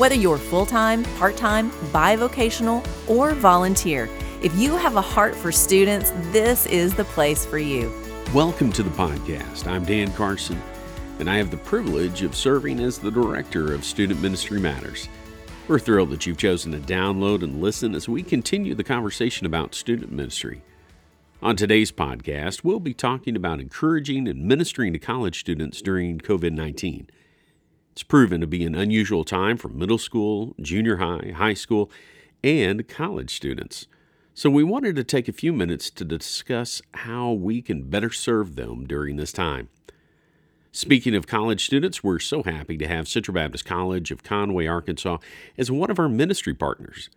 Whether you're full time, part time, bivocational, or volunteer, if you have a heart for students, this is the place for you. Welcome to the podcast. I'm Dan Carson, and I have the privilege of serving as the Director of Student Ministry Matters. We're thrilled that you've chosen to download and listen as we continue the conversation about student ministry. On today's podcast, we'll be talking about encouraging and ministering to college students during COVID 19. It's proven to be an unusual time for middle school, junior high, high school, and college students. So, we wanted to take a few minutes to discuss how we can better serve them during this time. Speaking of college students, we're so happy to have Central Baptist College of Conway, Arkansas, as one of our ministry partners.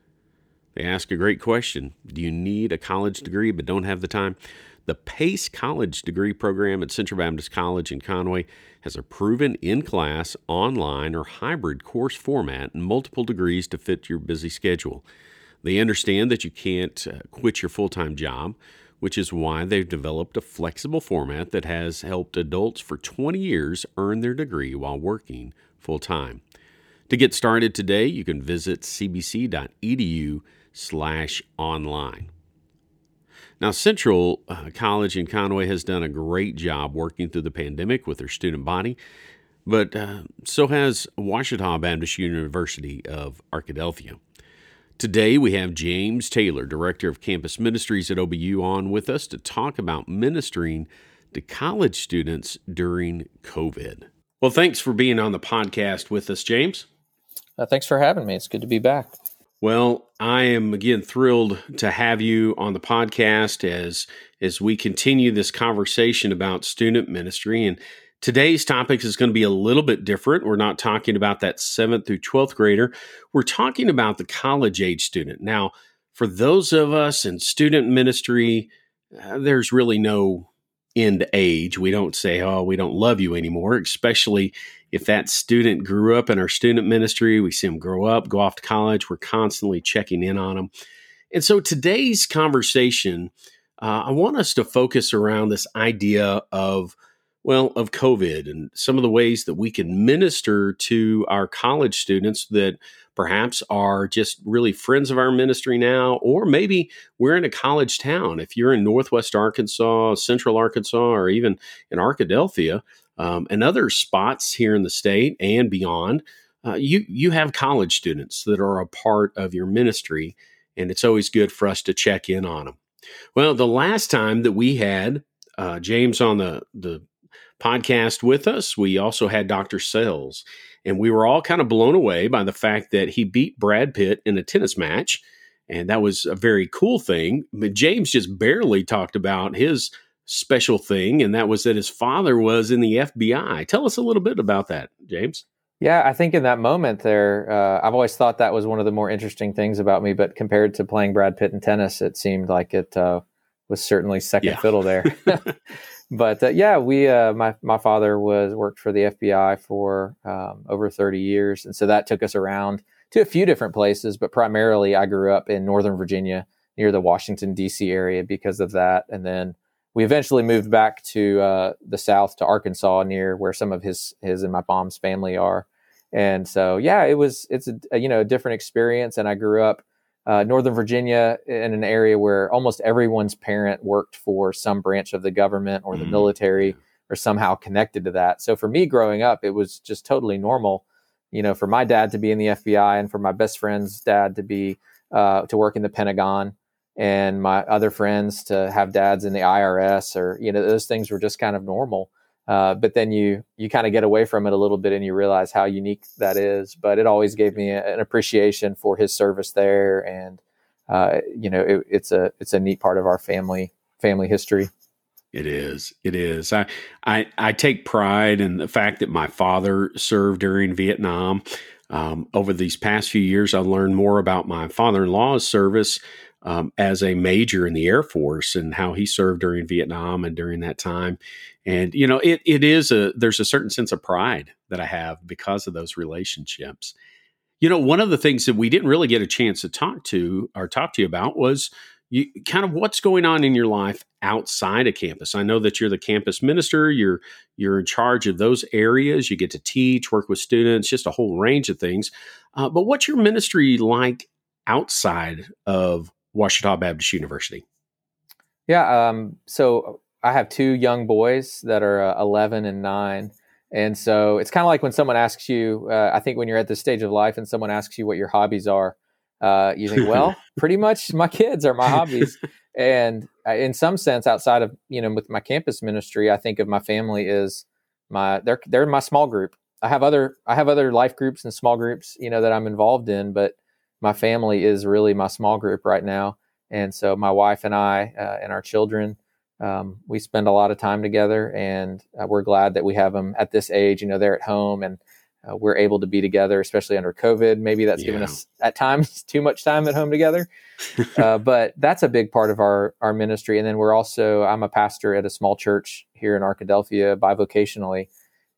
They ask a great question Do you need a college degree but don't have the time? The PACE College Degree Program at Central Baptist College in Conway has a proven in class, online, or hybrid course format and multiple degrees to fit your busy schedule. They understand that you can't uh, quit your full time job, which is why they've developed a flexible format that has helped adults for 20 years earn their degree while working full time. To get started today, you can visit cbc.edu slash online. Now, Central uh, College in Conway has done a great job working through the pandemic with their student body, but uh, so has Ouachita Baptist University of Arkadelphia. Today, we have James Taylor, Director of Campus Ministries at OBU, on with us to talk about ministering to college students during COVID. Well, thanks for being on the podcast with us, James. Uh, thanks for having me. It's good to be back. Well, I am again thrilled to have you on the podcast as as we continue this conversation about student ministry and today's topic is going to be a little bit different. We're not talking about that 7th through 12th grader. We're talking about the college age student. Now, for those of us in student ministry, uh, there's really no end age. We don't say, "Oh, we don't love you anymore," especially if that student grew up in our student ministry, we see them grow up, go off to college, we're constantly checking in on them. And so today's conversation, uh, I want us to focus around this idea of, well, of COVID and some of the ways that we can minister to our college students that perhaps are just really friends of our ministry now, or maybe we're in a college town. If you're in Northwest Arkansas, Central Arkansas, or even in Arkadelphia, um, and other spots here in the state and beyond, uh, you you have college students that are a part of your ministry, and it's always good for us to check in on them. Well, the last time that we had uh, James on the the podcast with us, we also had Dr. Sells, and we were all kind of blown away by the fact that he beat Brad Pitt in a tennis match. And that was a very cool thing. But James just barely talked about his special thing, and that was that his father was in the FBI. Tell us a little bit about that, James. Yeah, I think in that moment there, uh, I've always thought that was one of the more interesting things about me. But compared to playing Brad Pitt in tennis, it seemed like it uh, was certainly second yeah. fiddle there. but uh, yeah, we uh, my my father was worked for the FBI for um, over thirty years, and so that took us around to a few different places. But primarily, I grew up in Northern Virginia near the Washington D.C. area because of that, and then we eventually moved back to uh, the south to Arkansas, near where some of his his and my mom's family are. And so, yeah, it was it's a, a you know a different experience. And I grew up uh, Northern Virginia in an area where almost everyone's parent worked for some branch of the government or the mm-hmm. military or somehow connected to that. So for me growing up, it was just totally normal, you know, for my dad to be in the FBI and for my best friend's dad to be uh, to work in the Pentagon and my other friends to have dads in the IRS or you know those things were just kind of normal. Uh, but then you you kind of get away from it a little bit and you realize how unique that is. But it always gave me a, an appreciation for his service there, and uh, you know it, it's a it's a neat part of our family family history. It is. It is. I, I I take pride in the fact that my father served during Vietnam. Um, over these past few years, I've learned more about my father in law's service um, as a major in the Air Force and how he served during Vietnam and during that time. And you know, it it is a there's a certain sense of pride that I have because of those relationships. You know, one of the things that we didn't really get a chance to talk to or talk to you about was you, kind of what's going on in your life outside of campus. I know that you're the campus minister. You're you're in charge of those areas. You get to teach, work with students, just a whole range of things. Uh, but what's your ministry like outside of Ouachita Baptist University? Yeah, um, so I have two young boys that are uh, 11 and 9. And so it's kind of like when someone asks you, uh, I think when you're at this stage of life and someone asks you what your hobbies are, uh, you think, well, pretty much my kids are my hobbies. and uh, in some sense, outside of you know, with my campus ministry, I think of my family as my they're they're my small group. I have other I have other life groups and small groups, you know, that I'm involved in, but my family is really my small group right now. And so my wife and I uh, and our children, um, we spend a lot of time together, and uh, we're glad that we have them at this age. You know, they're at home and uh, we're able to be together, especially under COVID. Maybe that's yeah. given us at times too much time at home together, uh, but that's a big part of our our ministry. And then we're also I'm a pastor at a small church here in Arkadelphia bivocationally,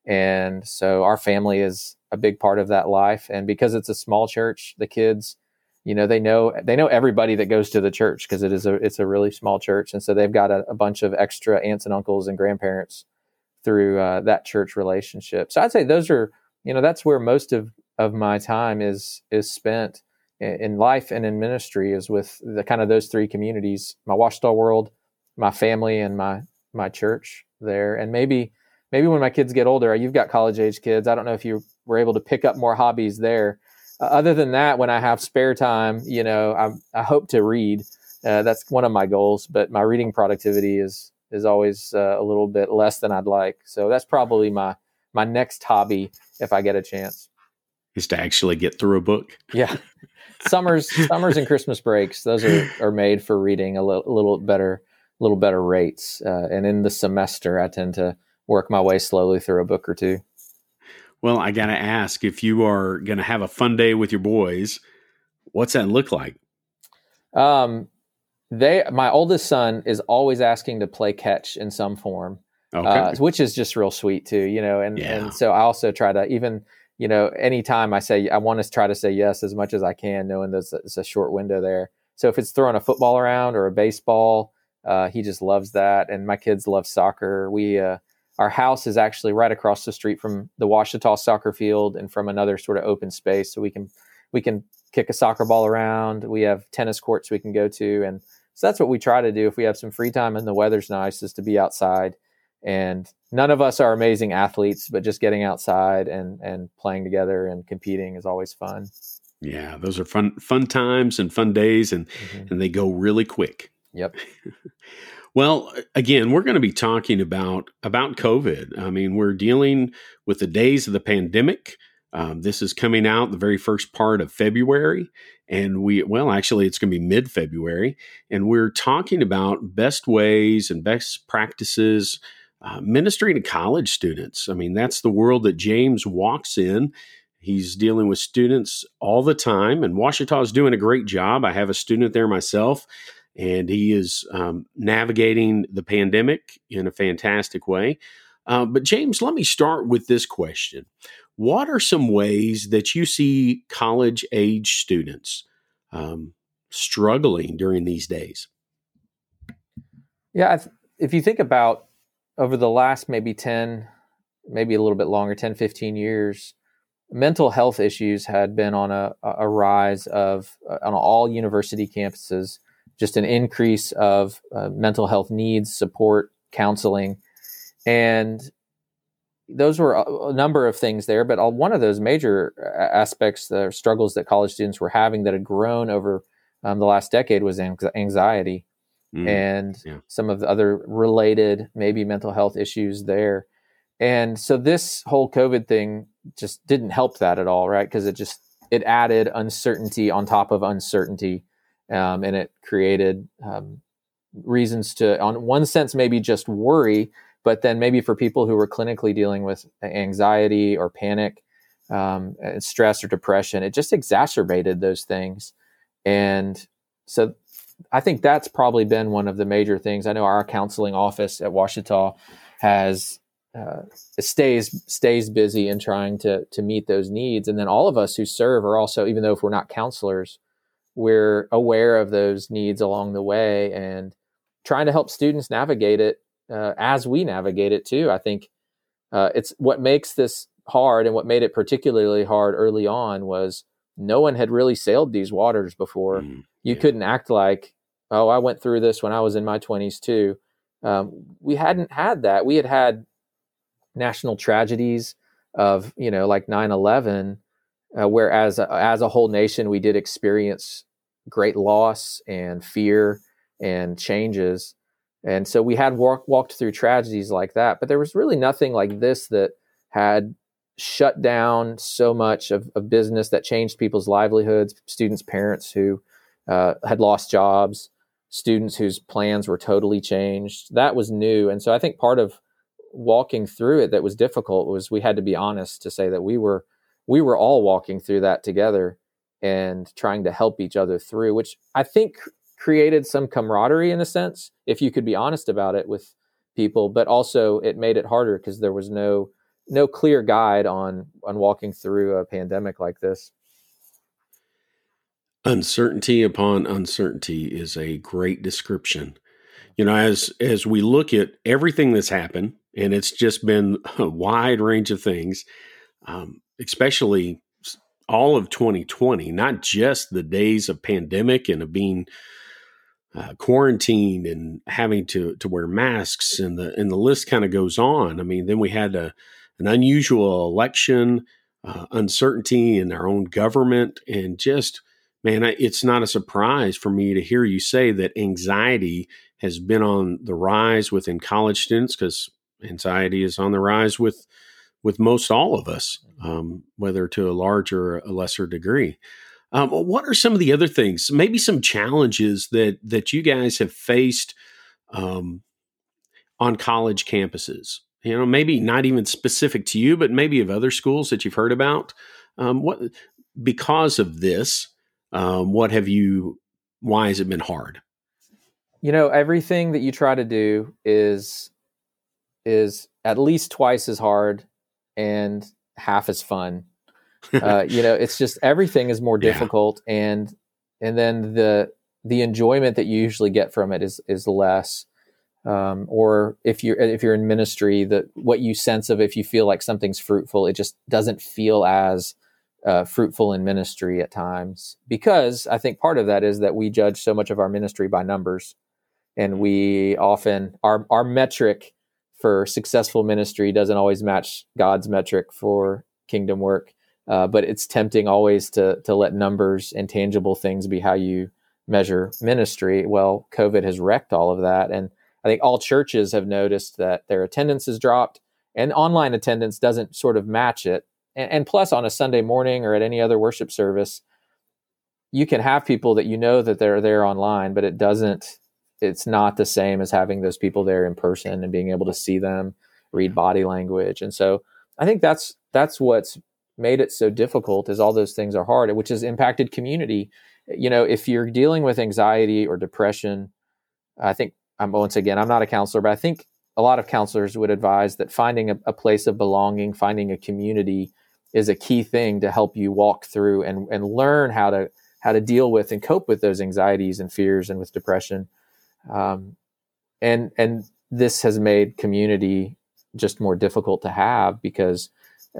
and so our family is a big part of that life. And because it's a small church, the kids, you know, they know they know everybody that goes to the church because it is a it's a really small church, and so they've got a, a bunch of extra aunts and uncles and grandparents through uh, that church relationship. So I'd say those are you know that's where most of of my time is is spent in life and in ministry is with the kind of those three communities my Ouachita world my family and my my church there and maybe maybe when my kids get older you've got college age kids i don't know if you were able to pick up more hobbies there uh, other than that when i have spare time you know i, I hope to read uh, that's one of my goals but my reading productivity is is always uh, a little bit less than i'd like so that's probably my my next hobby if I get a chance. Is to actually get through a book. yeah, summers, summers and Christmas breaks. Those are, are made for reading a little, little better, little better rates. Uh, and in the semester, I tend to work my way slowly through a book or two. Well, I got to ask if you are going to have a fun day with your boys, what's that look like? Um, they, my oldest son is always asking to play catch in some form okay. uh, which is just real sweet too, you know. And yeah. and so I also try to even you know anytime I say I want to try to say yes as much as I can, knowing there's a, there's a short window there. So if it's throwing a football around or a baseball, uh, he just loves that. And my kids love soccer. We uh, our house is actually right across the street from the Ouachita soccer field and from another sort of open space, so we can we can kick a soccer ball around. We have tennis courts we can go to, and so that's what we try to do if we have some free time and the weather's nice, is to be outside and none of us are amazing athletes, but just getting outside and and playing together and competing is always fun. Yeah, those are fun fun times and fun days, and mm-hmm. and they go really quick. Yep. well, again, we're going to be talking about about COVID. I mean, we're dealing with the days of the pandemic. Um, this is coming out the very first part of February, and we well, actually, it's going to be mid February, and we're talking about best ways and best practices uh, ministering to college students. I mean, that's the world that James walks in. He's dealing with students all the time, and Ouachita is doing a great job. I have a student there myself, and he is um, navigating the pandemic in a fantastic way. Uh, but, James, let me start with this question What are some ways that you see college age students um, struggling during these days? Yeah, if you think about over the last maybe 10 maybe a little bit longer 10 15 years mental health issues had been on a, a rise of uh, on all university campuses just an increase of uh, mental health needs support counseling and those were a, number of things there but one of those major uh, aspects the struggles that college students were having that had grown over um, the last decade was anxiety mm, and yeah. some of the other related maybe mental health issues there. And so this whole COVID thing just didn't help that at all, right? Because it just it added uncertainty on top of uncertainty, um, and it created um, reasons to, on one sense, maybe just worry, but then maybe for people who were clinically dealing with anxiety or panic, um, stress or depression. It just exacerbated those things. And so I think that's probably been one of the major things. I know our counseling office at Ouachita has uh, stays stays busy in trying to to meet those needs, and then all of us who serve are also, even though if we're not counselors, we're aware of those needs along the way and trying to help students navigate it uh, as we navigate it too. I think uh, it's what makes this hard and what made it particularly hard early on was no one had really sailed these waters before. Mm, you yeah. couldn't act like, oh, I went through this when I was in my 20s too. Um, we hadn't had that. We had had national tragedies of, you know, like 9 11, uh, where as as a whole nation, we did experience great loss and fear and changes. And so we had walk, walked through tragedies like that, but there was really nothing like this that had shut down so much of, of business that changed people's livelihoods, students' parents who uh, had lost jobs, students whose plans were totally changed. That was new. And so I think part of walking through it that was difficult was we had to be honest to say that we were we were all walking through that together and trying to help each other through, which I think created some camaraderie in a sense, if you could be honest about it with people, but also it made it harder because there was no no clear guide on on walking through a pandemic like this. Uncertainty upon uncertainty is a great description. You know, as as we look at everything that's happened, and it's just been a wide range of things, um, especially all of 2020, not just the days of pandemic and of being uh, quarantined and having to to wear masks, and the and the list kind of goes on. I mean, then we had a an unusual election, uh, uncertainty in our own government, and just man, it's not a surprise for me to hear you say that anxiety has been on the rise within college students because anxiety is on the rise with with most all of us, um, whether to a larger or a lesser degree. Um, what are some of the other things? Maybe some challenges that that you guys have faced um, on college campuses you know, maybe not even specific to you, but maybe of other schools that you've heard about. Um, what because of this, um, what have you? Why has it been hard? You know, everything that you try to do is is at least twice as hard and half as fun. uh, you know, it's just everything is more difficult, yeah. and and then the the enjoyment that you usually get from it is is less um, or if you're if you're in ministry, that what you sense of if you feel like something's fruitful, it just doesn't feel as uh, fruitful in ministry at times. Because I think part of that is that we judge so much of our ministry by numbers, and we often our our metric for successful ministry doesn't always match God's metric for kingdom work. Uh, but it's tempting always to to let numbers and tangible things be how you measure ministry. Well, COVID has wrecked all of that, and I think all churches have noticed that their attendance has dropped and online attendance doesn't sort of match it. And, and, plus, on a Sunday morning or at any other worship service, you can have people that you know that they're there online, but it doesn't, it's not the same as having those people there in person and being able to see them, read body language. And so I think that's, that's what's made it so difficult is all those things are hard, which has impacted community. You know, if you're dealing with anxiety or depression, I think I'm once again, I'm not a counselor, but I think a lot of counselors would advise that finding a, a, place of belonging, finding a community is a key thing to help you walk through and, and learn how to how to deal with and cope with those anxieties and fears and with depression. Um, and and this has made community just more difficult to have because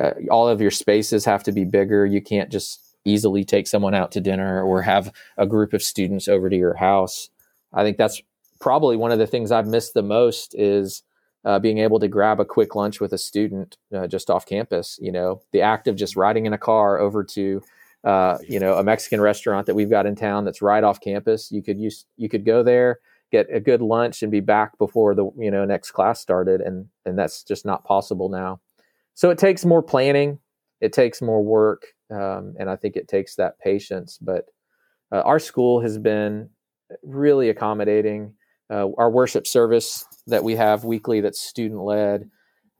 uh, all of your spaces have to be bigger. You can't just easily take someone out to dinner or have a group of students over to your house. I think that's probably one of the things I've missed the most is uh, being able to grab a quick lunch with a student uh, just off campus. You know, the act of just riding in a car over to, uh, you know, a Mexican restaurant that we've got in town that's right off campus. You could use, you could go there, get a good lunch, and be back before the you know next class started, and and that's just not possible now. So it takes more planning, it takes more work, um, and I think it takes that patience. But uh, our school has been really accommodating uh, our worship service that we have weekly that's student led.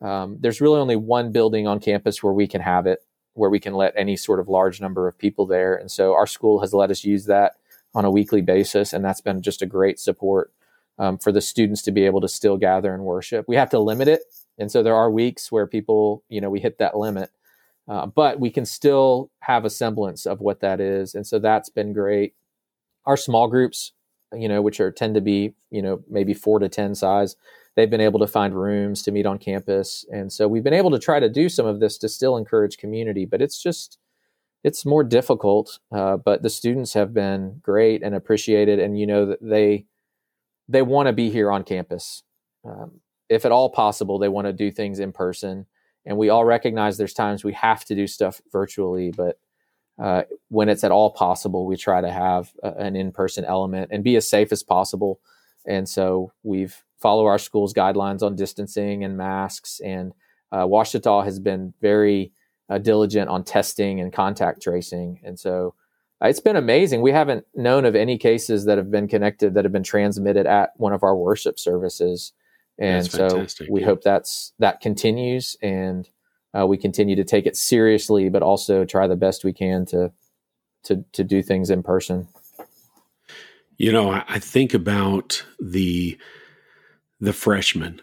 Um, there's really only one building on campus where we can have it, where we can let any sort of large number of people there. And so our school has let us use that on a weekly basis, and that's been just a great support um, for the students to be able to still gather and worship. We have to limit it, and so there are weeks where people, you know, we hit that limit, uh, but we can still have a semblance of what that is, and so that's been great. Our small groups, you know, which are tend to be, you know, maybe four to ten size, they've been able to find rooms to meet on campus, and so we've been able to try to do some of this to still encourage community, but it's just it's more difficult. Uh, but the students have been great and appreciated, and you know that they they want to be here on campus. Um, if at all possible, they want to do things in person. And we all recognize there's times we have to do stuff virtually, but uh, when it's at all possible, we try to have a, an in-person element and be as safe as possible. And so we've follow our school's guidelines on distancing and masks. And uh, Ouachita has been very uh, diligent on testing and contact tracing. And so uh, it's been amazing. We haven't known of any cases that have been connected that have been transmitted at one of our worship services, and so we yeah. hope that's that continues and uh, we continue to take it seriously, but also try the best we can to to to do things in person. You know, I, I think about the the freshman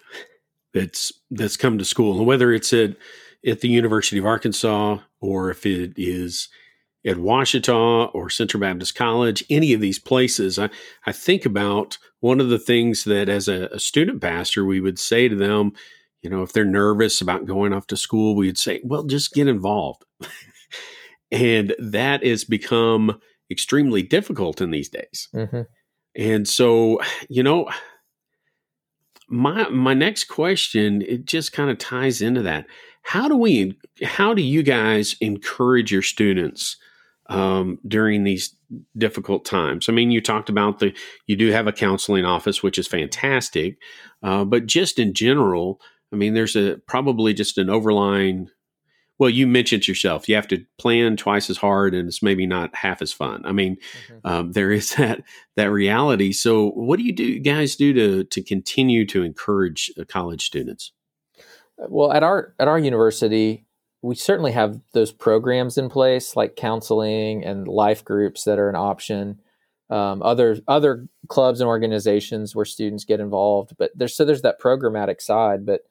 that's that's come to school, and whether it's at at the University of Arkansas or if it is at Ouachita or Central Baptist College, any of these places, I, I think about one of the things that as a, a, student pastor, we would say to them, you know, if they're nervous about going off to school, we would say, well, just get involved. and that has become extremely difficult in these days. Mm-hmm. And so, you know, my my next question it just kind of ties into that. How do we how do you guys encourage your students um, during these difficult times. I mean, you talked about the you do have a counseling office, which is fantastic, uh, but just in general, I mean, there's a probably just an overlying. Well, you mentioned yourself. You have to plan twice as hard, and it's maybe not half as fun. I mean, mm-hmm. um, there is that that reality. So, what do you do, guys, do to to continue to encourage uh, college students? Well, at our at our university, we certainly have those programs in place like counseling and life groups that are an option. Um, other other clubs and organizations where students get involved but there's so there's that programmatic side but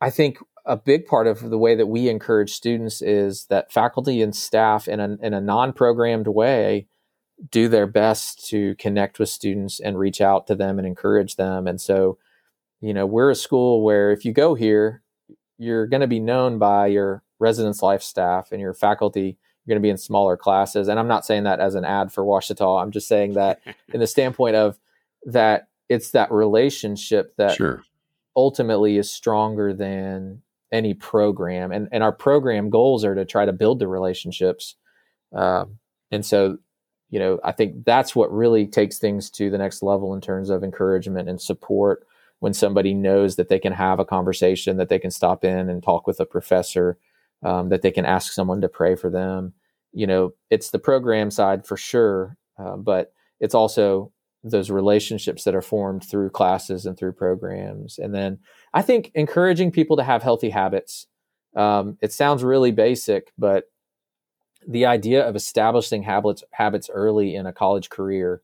i think a big part of the way that we encourage students is that faculty and staff in a, in a non-programmed way do their best to connect with students and reach out to them and encourage them. And so you know we're a school where if you go here you're going to be known by your residence life staff and your faculty. You're going to be in smaller classes. And I'm not saying that as an ad for Ouachita. I'm just saying that in the standpoint of that it's that relationship that sure. ultimately is stronger than any program. And, and our program goals are to try to build the relationships. Um, and so, you know, I think that's what really takes things to the next level in terms of encouragement and support when somebody knows that they can have a conversation, that they can stop in and talk with a professor, um, that they can ask someone to pray for them. You know, it's the program side for sure, uh, but it's also those relationships that are formed through classes and through programs. And then I think encouraging people to have healthy habits. Um, it sounds really basic, but the idea of establishing habits habits early in a college career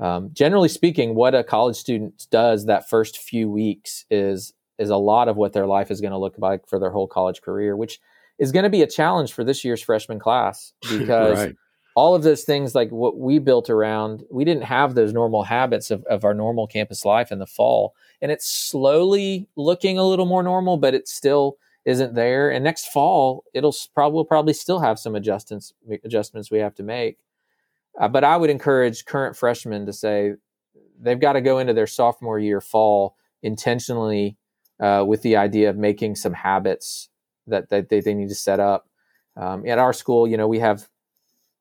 um, generally speaking, what a college student does that first few weeks is is a lot of what their life is going to look like for their whole college career, which is going to be a challenge for this year's freshman class because right. all of those things like what we built around, we didn't have those normal habits of, of our normal campus life in the fall. And it's slowly looking a little more normal, but it still isn't there. And next fall, it'll probably we'll probably still have some adjustments adjustments we have to make. Uh, but I would encourage current freshmen to say they've got to go into their sophomore year fall intentionally uh, with the idea of making some habits that, that they, they need to set up. Um, at our school, you know, we have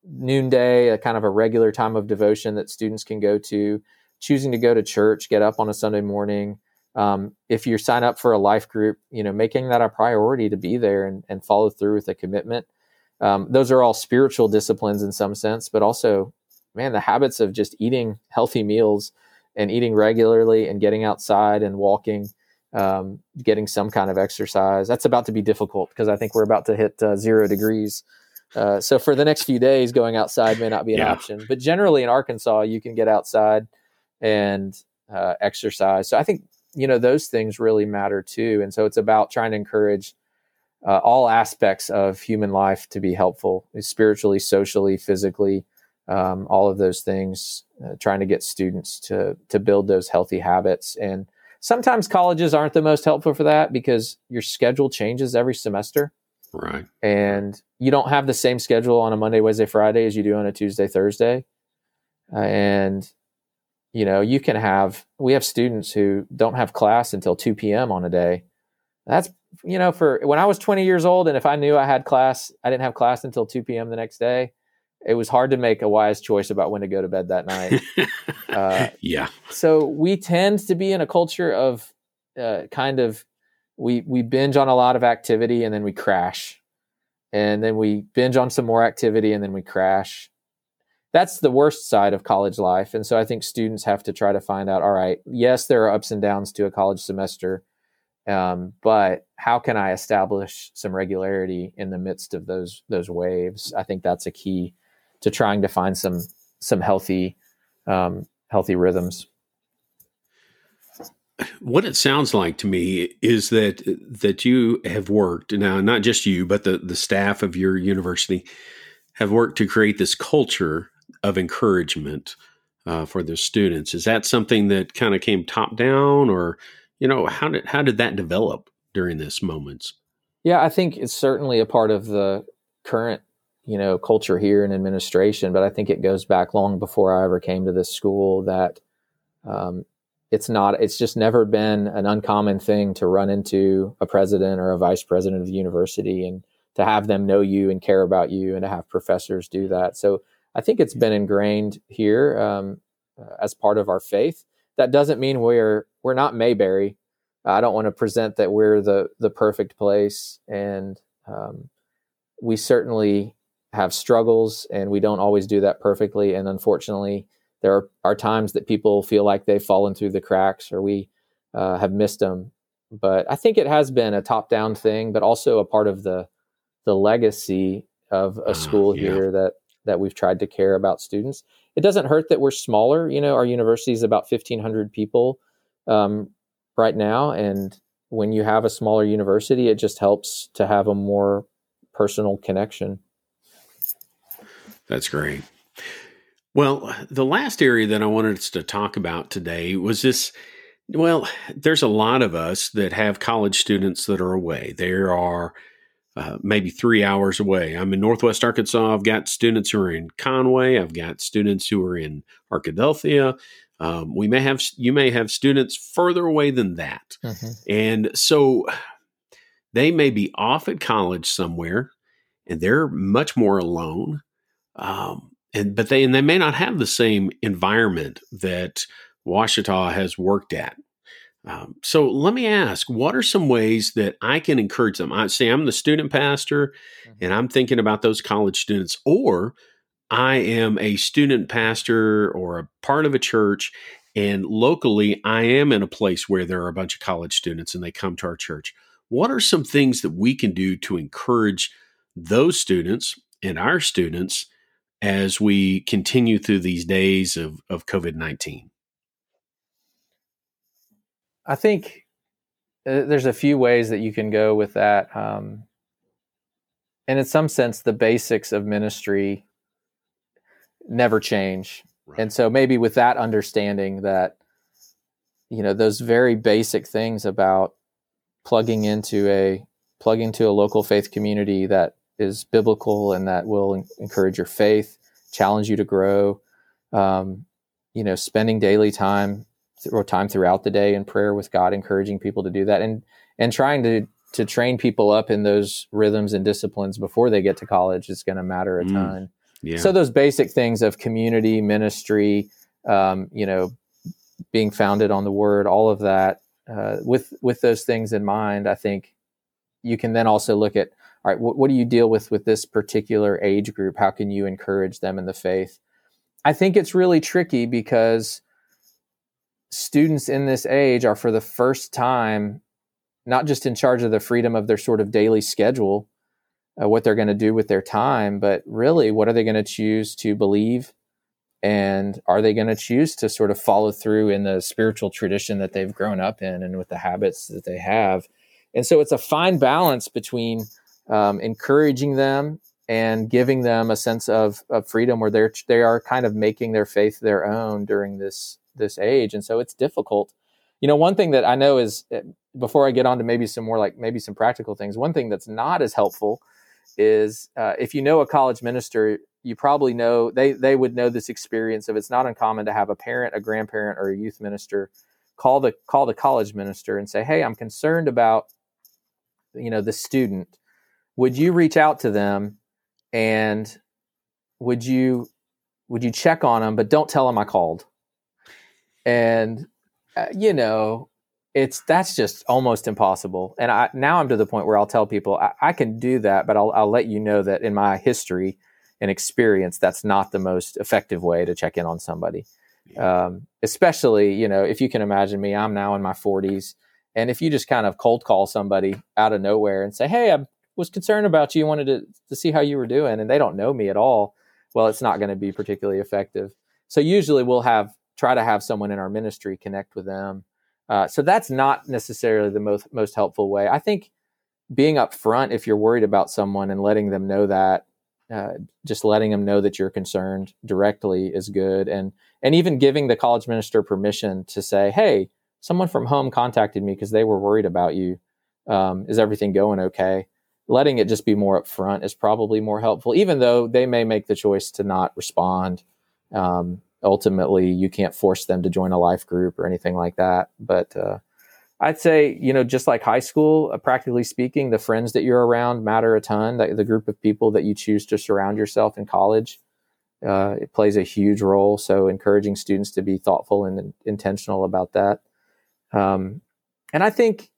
noonday, a kind of a regular time of devotion that students can go to, choosing to go to church, get up on a Sunday morning. Um, if you sign up for a life group, you know, making that a priority to be there and, and follow through with a commitment um, those are all spiritual disciplines in some sense, but also, man, the habits of just eating healthy meals and eating regularly and getting outside and walking. um, getting some kind of exercise. That's about to be difficult because I think we're about to hit uh, zero degrees. Uh, so for the next few days, going outside may not be an yeah. option. But generally in Arkansas, you can get outside and uh, exercise. So I think you know those things really matter too. And so it's about trying to encourage uh, all aspects of human life to be helpful, spiritually, socially, physically, um, all of those things. Uh, trying to get students to to build those healthy habits and sometimes colleges aren't the most helpful for that because your schedule changes every semester. Right. And you don't have the same schedule on a Monday, Wednesday, Friday as you do on a Tuesday, Thursday. Uh, and, you know, you can have, we have students who don't have class until 2 p.m. on a day. That's, you know, for when I was 20 years old and if I knew I had class, I didn't have class until 2 p.m. the next day it was hard to make a wise choice about when to go to bed that night. uh, yeah. So we tend to be in a culture of uh, kind of we we binge on a lot of activity and then we crash, and then we binge on some more activity and then we crash. That's the worst side of college life, and so I think students have to try to find out. All right, yes, there are ups and downs to a college semester, um, but how can I establish some regularity in the midst of those those waves? I think that's a key to trying to find some some healthy um, healthy rhythms. What it sounds like to me is that that you have worked now, not just you, but the the staff of your university have worked to create this culture of encouragement uh, for the students. Is that something that kind of came top down, or you know how did how did that develop during this moments? Yeah, I think it's certainly a part of the current you know culture here in administration but i think it goes back long before i ever came to this school that um, it's not it's just never been an uncommon thing to run into a president or a vice president of the university and to have them know you and care about you and to have professors do that so i think it's been ingrained here um, as part of our faith that doesn't mean we're we're not mayberry i don't want to present that we're the the perfect place and um, we certainly have struggles and we don't always do that perfectly. And unfortunately, there are, are times that people feel like they've fallen through the cracks or we uh, have missed them. But I think it has been a top down thing, but also a part of the the legacy of a ah, school uh, yeah. here that that we've tried to care about students. It doesn't hurt that we're smaller. You know, our university is about fifteen hundred people um, right now, and when you have a smaller university, it just helps to have a more personal connection. That's great. Well, the last area that I wanted us to talk about today was this. Well, there's a lot of us that have college students that are away. There are uh, maybe three hours away. I'm in Northwest Arkansas. I've got students who are in Conway. I've got students who are in Arkadelphia. Um, we may have you may have students further away than that, mm-hmm. and so they may be off at college somewhere, and they're much more alone. Um, and but they and they may not have the same environment that Ouachita has worked at. Um, so let me ask, what are some ways that I can encourage them? I say I'm the student pastor, mm-hmm. and I'm thinking about those college students, or I am a student pastor or a part of a church, and locally I am in a place where there are a bunch of college students and they come to our church. What are some things that we can do to encourage those students and our students as we continue through these days of, of COVID 19? I think uh, there's a few ways that you can go with that. Um, and in some sense, the basics of ministry never change. Right. And so maybe with that understanding that, you know, those very basic things about plugging into a plugging to a local faith community that is biblical and that will encourage your faith, challenge you to grow. Um, you know, spending daily time or time throughout the day in prayer with God, encouraging people to do that, and and trying to to train people up in those rhythms and disciplines before they get to college is going to matter a mm, ton. Yeah. So those basic things of community ministry, um, you know, being founded on the Word, all of that. Uh, with with those things in mind, I think you can then also look at all right, what, what do you deal with with this particular age group? How can you encourage them in the faith? I think it's really tricky because students in this age are for the first time not just in charge of the freedom of their sort of daily schedule, uh, what they're going to do with their time, but really what are they going to choose to believe? And are they going to choose to sort of follow through in the spiritual tradition that they've grown up in and with the habits that they have? And so it's a fine balance between um, encouraging them and giving them a sense of, of freedom where they're they are kind of making their faith their own during this this age and so it's difficult. You know one thing that i know is eh, before i get on to maybe some more like maybe some practical things one thing that's not as helpful is uh, if you know a college minister you probably know they they would know this experience of it's not uncommon to have a parent a grandparent or a youth minister call the call the college minister and say hey i'm concerned about you know the student. Would you reach out to them and would you would you check on them but don't tell them i called and uh, you know it's that's just almost impossible. And i now i'm to the point where i'll tell people i, I can do that but I'll, I'll let you know that in my history and experience that's not the most effective way to check in on somebody. Um, especially you know if you can imagine me i'm now in my 40s and if you just kind of cold call somebody out of nowhere and say hey i'm was concerned about you, wanted to, to see how you were doing, and they don't know me at all, well, it's not going to be particularly effective. So usually we'll have try to have someone in our ministry connect with them. Uh, so that's not necessarily the most most helpful way. I think being upfront if you're worried about someone and letting them know that, uh, just letting them know that you're concerned directly is good, and and even giving the college minister permission to say, hey, someone from home contacted me because they were worried about you. Um, is everything going okay? letting it just be more upfront is probably more helpful, even though they may make the choice to not respond. Um, ultimately, you can't force them to join a life group or anything like that. But uh, I'd say, you know, just like high school, uh, practically speaking, the friends that you're around matter a ton. The, the group of people that you choose to surround yourself in college, uh, it plays a huge role. So, encouraging students to be thoughtful and intentional about that. Um, and I think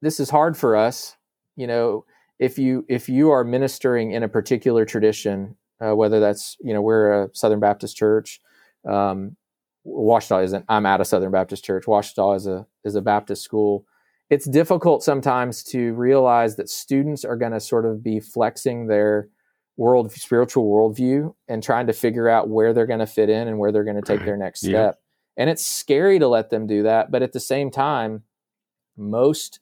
this is hard for us. You know, if you if you are ministering in a particular tradition, uh, whether that's you know we're a Southern Baptist church, um, Ouachita isn't. I'm at a Southern Baptist church. Ouachita is a is a Baptist school. It's difficult sometimes to realize that students are going to sort of be flexing their world spiritual worldview and trying to figure out where they're going to fit in and where they're going to take their next yeah. step. And it's scary to let them do that, but at the same time, most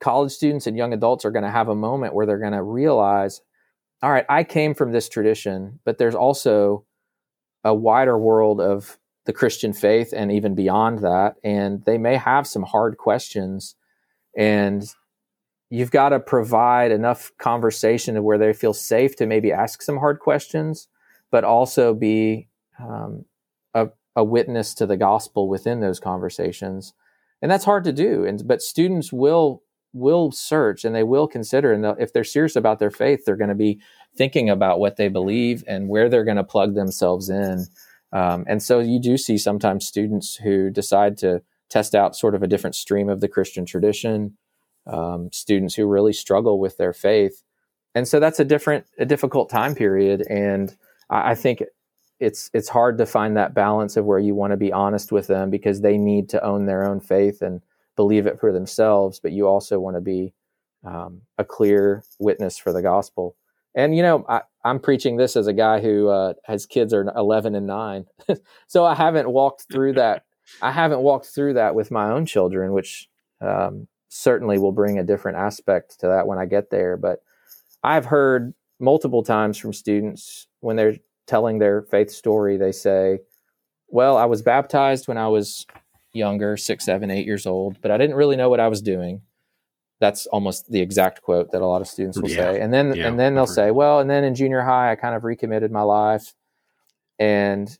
college students and young adults are going to have a moment where they're going to realize all right i came from this tradition but there's also a wider world of the christian faith and even beyond that and they may have some hard questions and you've got to provide enough conversation to where they feel safe to maybe ask some hard questions but also be um, a, a witness to the gospel within those conversations. And that's hard to do and but students will will search and they will consider and if they're serious about their faith they're going to be thinking about what they believe and where they're going to plug themselves in. Um, and so you do see sometimes students who decide to test out sort of a different stream of the christian tradition um, students who really struggle with their faith. And so that's a different a difficult time period. And I, I think it's it's hard to find that balance of where you want to be honest with them because they need to own their own faith and believe it for themselves, but you also want to be um, a clear witness for the gospel. And you know, I, am preaching this as a guy who uh, has kids are 11 and nine, so I haven't walked through that. I haven't walked through that with my own children, which um, certainly will bring a different aspect to that when I get there. But I've heard multiple times from students when they're telling their faith story, they say, "Well, I was baptized when I was younger, six, seven, eight years old, but I didn't really know what I was doing. That's almost the exact quote that a lot of students will yeah. say. And then yeah, and then they'll say, well, and then in junior high, I kind of recommitted my life, and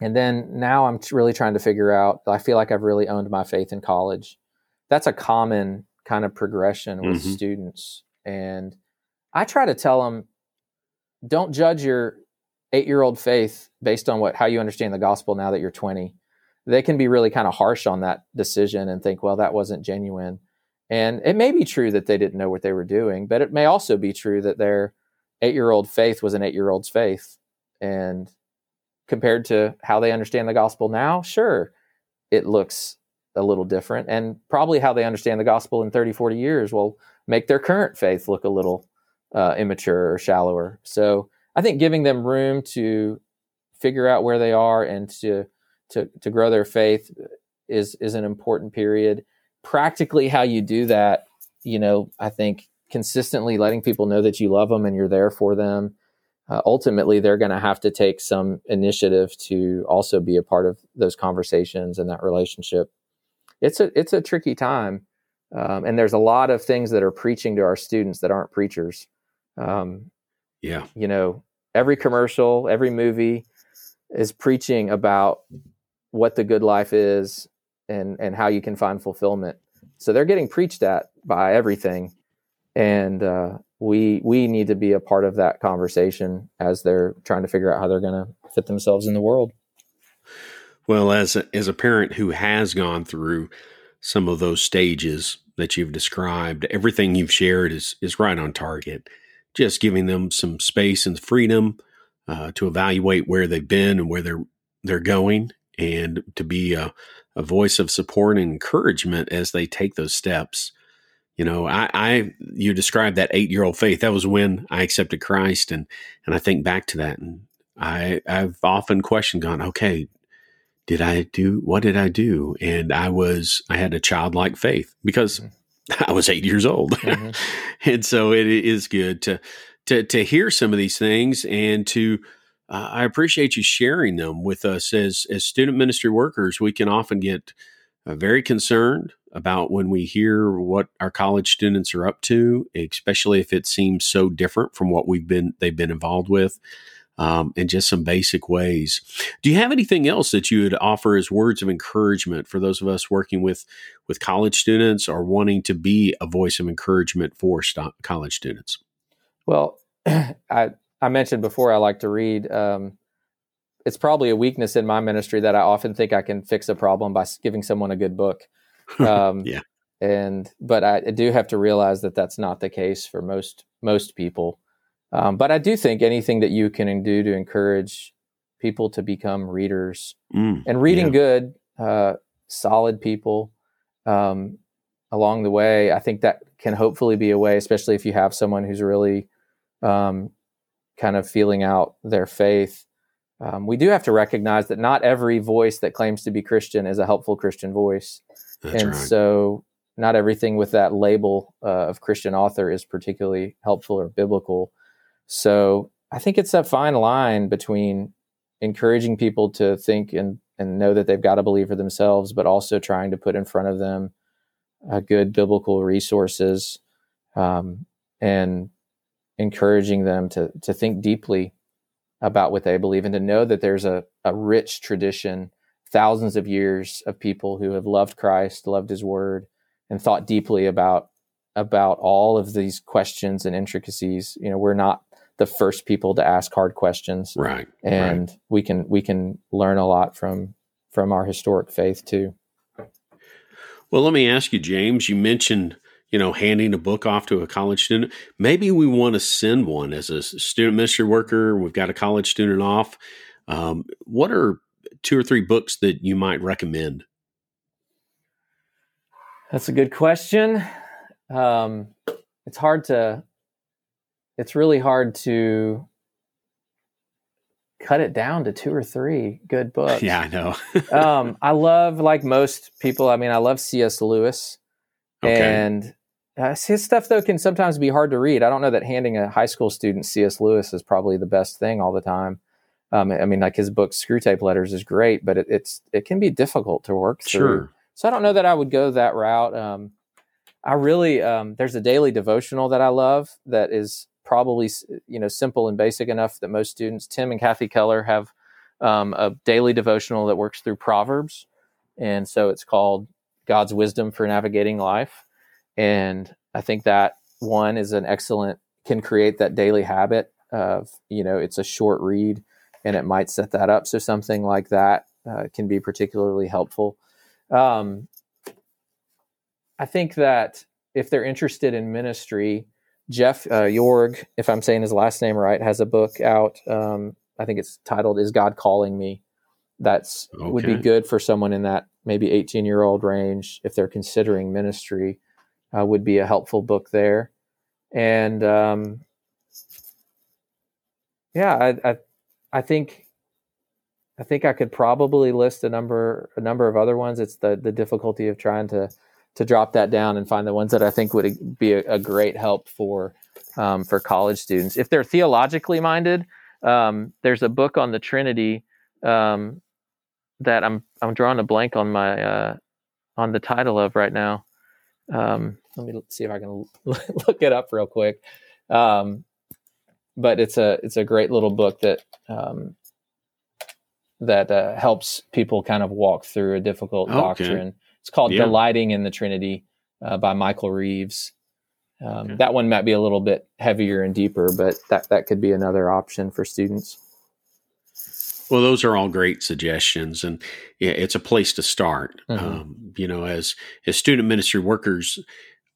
and then now I'm really trying to figure out. I feel like I've really owned my faith in college. That's a common kind of progression with mm-hmm. students, and I try to tell them, don't judge your eight year old faith based on what how you understand the gospel now that you're 20 they can be really kind of harsh on that decision and think, well, that wasn't genuine. And it may be true that they didn't know what they were doing, but it may also be true that their eight year old faith was an eight year old's faith. And compared to how they understand the gospel now, sure, it looks a little different. And probably how they understand the gospel in 30 40 years will make their current faith look a little uh, immature or shallower. So i think giving them room to figure out where they are and to to to grow their faith is is an important period practically how you do that you know i think consistently letting people know that you love them and you're there for them uh, ultimately they're going to have to take some initiative to also be a part of those conversations and that relationship it's a it's a tricky time, um, and there's a lot of things that are preaching to our students that aren't preachers. Um, yeah, you know, every commercial, every movie is preaching about what the good life is and and how you can find fulfillment. So they're getting preached at by everything, and uh, we we need to be a part of that conversation as they're trying to figure out how they're going to fit themselves in the world. Well, as a, as a parent who has gone through some of those stages that you've described, everything you've shared is is right on target. Just giving them some space and freedom uh, to evaluate where they've been and where they're they're going, and to be a, a voice of support and encouragement as they take those steps. You know, I, I you described that eight year old faith. That was when I accepted Christ, and and I think back to that, and I I've often questioned, gone, okay, did I do what did I do? And I was I had a childlike faith because mm-hmm. I was eight years old, mm-hmm. and so it is good to to to hear some of these things and to uh, I appreciate you sharing them with us as as student ministry workers. We can often get uh, very concerned about when we hear what our college students are up to, especially if it seems so different from what we've been they've been involved with um, in just some basic ways. Do you have anything else that you would offer as words of encouragement for those of us working with with college students or wanting to be a voice of encouragement for st- college students? Well, I I mentioned before I like to read. Um, it's probably a weakness in my ministry that I often think I can fix a problem by giving someone a good book. Um, yeah. And but I, I do have to realize that that's not the case for most most people. Um, but I do think anything that you can do to encourage people to become readers mm, and reading yeah. good, uh, solid people um, along the way, I think that can hopefully be a way, especially if you have someone who's really um, kind of feeling out their faith. Um, we do have to recognize that not every voice that claims to be Christian is a helpful Christian voice. That's and right. so not everything with that label uh, of Christian author is particularly helpful or biblical. So I think it's that fine line between encouraging people to think and, and know that they've got to believe for themselves, but also trying to put in front of them a good biblical resources um, and encouraging them to, to think deeply about what they believe and to know that there's a, a rich tradition, thousands of years of people who have loved Christ, loved his word, and thought deeply about about all of these questions and intricacies. You know, we're not the first people to ask hard questions. Right. And right. we can we can learn a lot from from our historic faith too. Well, let me ask you, James, you mentioned, you know, handing a book off to a college student. Maybe we want to send one as a student ministry worker. We've got a college student off. Um, what are two or three books that you might recommend? That's a good question. Um, it's hard to it's really hard to cut it down to two or three good books. Yeah, I know. um, I love, like most people, I mean, I love C.S. Lewis. Okay. And uh, his stuff, though, can sometimes be hard to read. I don't know that handing a high school student C.S. Lewis is probably the best thing all the time. Um, I mean, like his book Screwtape Letters is great, but it, it's it can be difficult to work through. Sure. So I don't know that I would go that route. Um, I really um, there's a daily devotional that I love that is probably you know simple and basic enough that most students. Tim and Kathy Keller have um, a daily devotional that works through Proverbs, and so it's called God's Wisdom for Navigating Life. And I think that one is an excellent can create that daily habit of you know it's a short read and it might set that up so something like that uh, can be particularly helpful um, i think that if they're interested in ministry Jeff uh, Iorg, if I'm saying his last name right, has a book out. Um, I think it's titled "Is God Calling Me?" That's okay. would be good for someone in that maybe 18 year old range, if they're considering ministry, uh, would be a helpful book there. And um, yeah, I, I, I think I think I could probably list a number a number of other ones. It's the the difficulty of trying to to drop that down and find the ones that I think would be a, a great help for um, for college students if they're theologically minded. Um, there's a book on the Trinity um, that I'm I'm drawing a blank on my uh, on the title of right now. Um, let me see if I can look it up real quick. Um, but it's a it's a great little book that um, that uh, helps people kind of walk through a difficult okay. doctrine. It's called yeah. "Delighting in the Trinity" uh, by Michael Reeves. Um, okay. That one might be a little bit heavier and deeper, but that that could be another option for students. Well, those are all great suggestions, and yeah, it's a place to start. Mm-hmm. Um, you know, as as student ministry workers,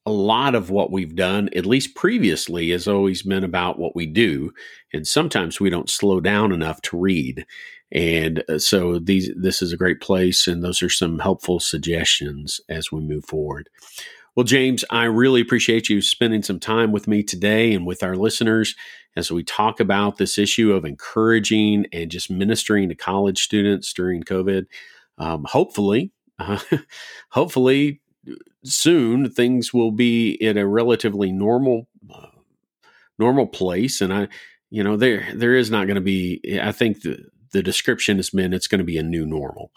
a lot of what we've done, at least previously, has always been about what we do, and sometimes we don't slow down enough to read. And uh, so these this is a great place, and those are some helpful suggestions as we move forward. Well, James, I really appreciate you spending some time with me today and with our listeners as we talk about this issue of encouraging and just ministering to college students during COVID. Um, hopefully, uh, hopefully soon things will be in a relatively normal, uh, normal place. And I, you know, there there is not going to be. I think the the description has been it's going to be a new normal.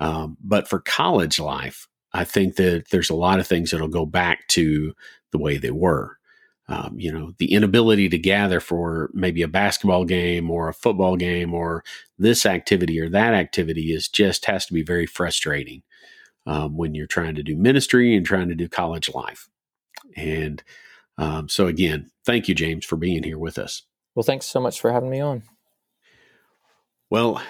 Um, but for college life, I think that there's a lot of things that'll go back to the way they were. Um, you know, the inability to gather for maybe a basketball game or a football game or this activity or that activity is just has to be very frustrating um, when you're trying to do ministry and trying to do college life. And um, so, again, thank you, James, for being here with us. Well, thanks so much for having me on. Well,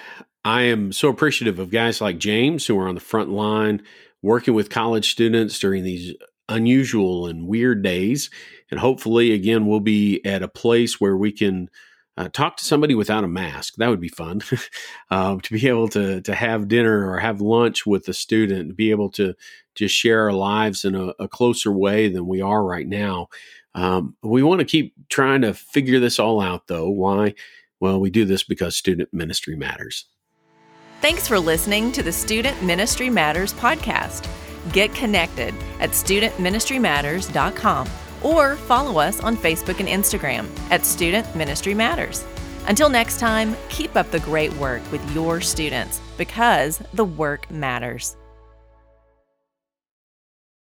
I am so appreciative of guys like James who are on the front line working with college students during these unusual and weird days. And hopefully, again, we'll be at a place where we can uh, talk to somebody without a mask. That would be fun uh, to be able to to have dinner or have lunch with a student, be able to just share our lives in a, a closer way than we are right now. Um, we want to keep trying to figure this all out, though. Why? Well, we do this because student ministry matters. Thanks for listening to the Student Ministry Matters podcast. Get connected at studentministrymatters.com or follow us on Facebook and Instagram at Student Ministry Matters. Until next time, keep up the great work with your students because the work matters.